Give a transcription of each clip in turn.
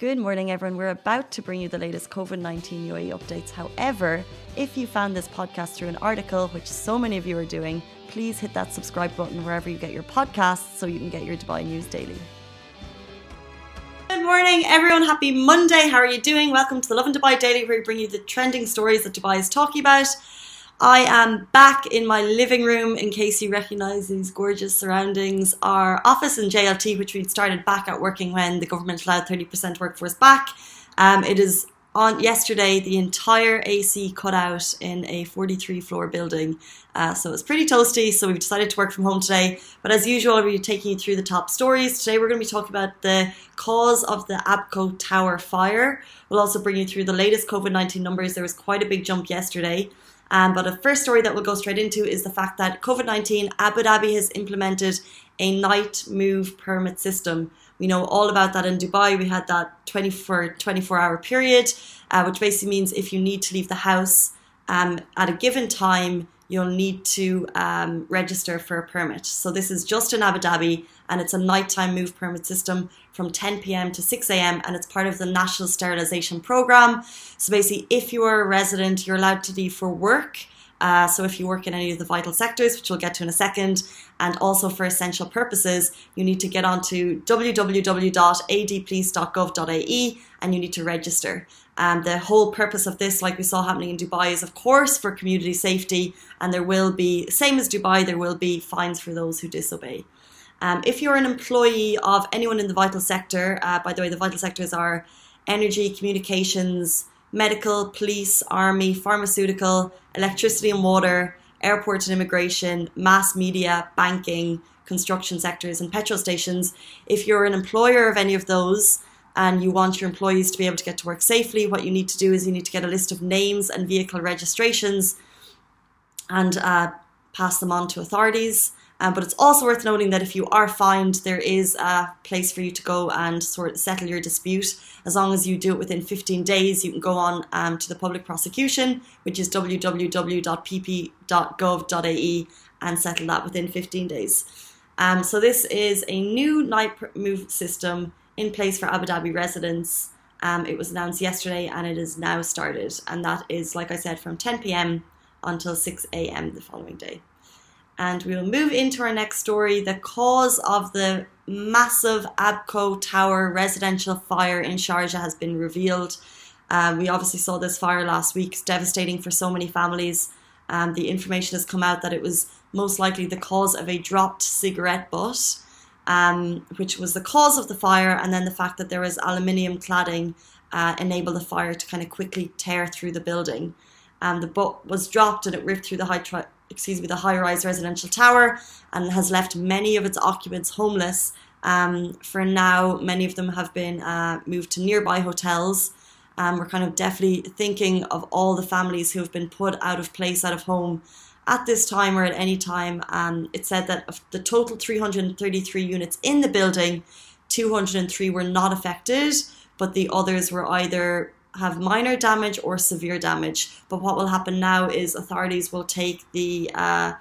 Good morning, everyone. We're about to bring you the latest COVID 19 UAE updates. However, if you found this podcast through an article, which so many of you are doing, please hit that subscribe button wherever you get your podcasts so you can get your Dubai news daily. Good morning, everyone. Happy Monday. How are you doing? Welcome to the Lovin Dubai Daily, where we bring you the trending stories that Dubai is talking about. I am back in my living room in case you recognize these gorgeous surroundings. Our office in JLT, which we'd started back at working when the government allowed 30% workforce back. Um, it is on yesterday, the entire AC cut out in a 43 floor building. Uh, so it's pretty toasty. So we've decided to work from home today. But as usual, we'll be taking you through the top stories. Today, we're going to be talking about the cause of the Abbco Tower fire. We'll also bring you through the latest COVID 19 numbers. There was quite a big jump yesterday. Um, but the first story that we'll go straight into is the fact that COVID 19, Abu Dhabi has implemented a night move permit system. We know all about that in Dubai. We had that 24, 24 hour period, uh, which basically means if you need to leave the house um, at a given time, you'll need to um, register for a permit. So this is just in Abu Dhabi, and it's a nighttime move permit system from 10 p.m. to 6 a.m. and it's part of the National Sterilization Program. So basically, if you are a resident, you're allowed to leave for work. Uh, so if you work in any of the vital sectors, which we'll get to in a second, and also for essential purposes, you need to get onto www.adpolice.gov.ae and you need to register. Um, the whole purpose of this, like we saw happening in Dubai, is of course for community safety, and there will be, same as Dubai, there will be fines for those who disobey. Um, if you're an employee of anyone in the vital sector, uh, by the way, the vital sectors are energy, communications, medical, police, army, pharmaceutical, electricity and water, airport and immigration, mass media, banking, construction sectors, and petrol stations. If you're an employer of any of those and you want your employees to be able to get to work safely, what you need to do is you need to get a list of names and vehicle registrations and uh, pass them on to authorities. Um, but it's also worth noting that if you are fined, there is a place for you to go and sort of settle your dispute. As long as you do it within 15 days, you can go on um, to the public prosecution, which is www.pp.gov.ae, and settle that within 15 days. Um, so this is a new night move system in place for Abu Dhabi residents. Um, it was announced yesterday and it is now started, and that is, like I said, from 10 p.m. until 6 a.m. the following day. And we will move into our next story the cause of the massive Abbco Tower residential fire in Sharjah has been revealed. Um, we obviously saw this fire last week. It's devastating for so many families. Um, the information has come out that it was most likely the cause of a dropped cigarette butt, um, which was the cause of the fire, and then the fact that there was aluminium cladding uh, enabled the fire to kind of quickly tear through the building. Um, the butt was dropped and it ripped through the high tri- excuse me, the high-rise residential tower and has left many of its occupants homeless. Um, for now, many of them have been uh, moved to nearby hotels. Um, we're kind of definitely thinking of all the families who have been put out of place, out of home at this time or at any time. Um, it said that of the total 333 units in the building, 203 were not affected, but the others were either have minor damage or severe damage. But what will happen now is authorities will take the uh,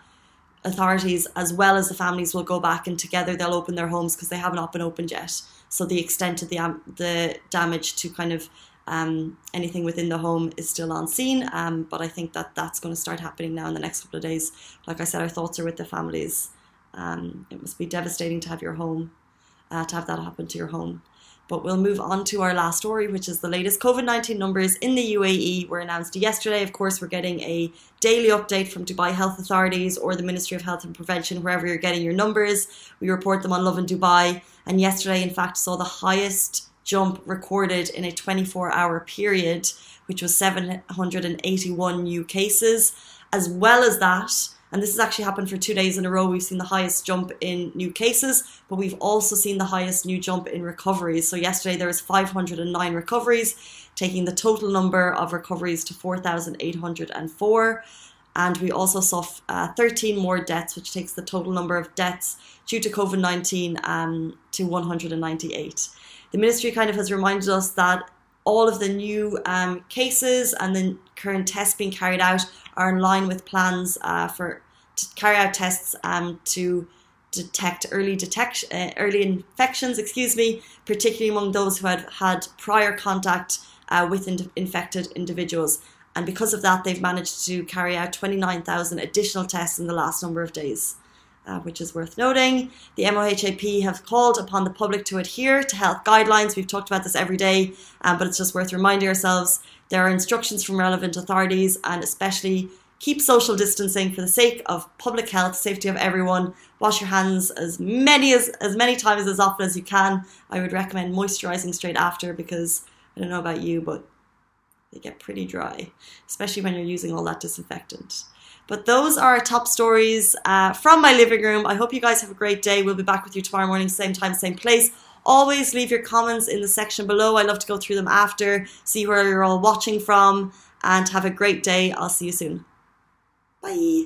authorities as well as the families will go back and together they'll open their homes because they have not been opened yet. So the extent of the um, the damage to kind of um, anything within the home is still on scene. Um, but I think that that's going to start happening now in the next couple of days. Like I said, our thoughts are with the families. Um, it must be devastating to have your home, uh, to have that happen to your home. But we'll move on to our last story, which is the latest COVID 19 numbers in the UAE were announced yesterday. Of course, we're getting a daily update from Dubai health authorities or the Ministry of Health and Prevention, wherever you're getting your numbers. We report them on Lovin Dubai. And yesterday, in fact, saw the highest jump recorded in a 24 hour period, which was 781 new cases. As well as that, and this has actually happened for two days in a row. We've seen the highest jump in new cases, but we've also seen the highest new jump in recoveries. So yesterday there was 509 recoveries, taking the total number of recoveries to 4,804. And we also saw uh, 13 more deaths, which takes the total number of deaths due to COVID 19 um, to 198. The ministry kind of has reminded us that all of the new um, cases and the current tests being carried out are in line with plans uh, for to carry out tests um, to detect early detection, uh, early infections, excuse me, particularly among those who had had prior contact uh, with in- infected individuals. And because of that, they've managed to carry out 29,000 additional tests in the last number of days. Uh, which is worth noting. The MOHAP have called upon the public to adhere to health guidelines. We've talked about this every day, um, but it's just worth reminding ourselves there are instructions from relevant authorities, and especially keep social distancing for the sake of public health, safety of everyone. Wash your hands as many as as many times as often as you can. I would recommend moisturizing straight after because I don't know about you, but they get pretty dry, especially when you're using all that disinfectant. But those are our top stories uh, from my living room. I hope you guys have a great day. We'll be back with you tomorrow morning, same time, same place. Always leave your comments in the section below. I love to go through them after, see where you're all watching from, and have a great day. I'll see you soon. Bye.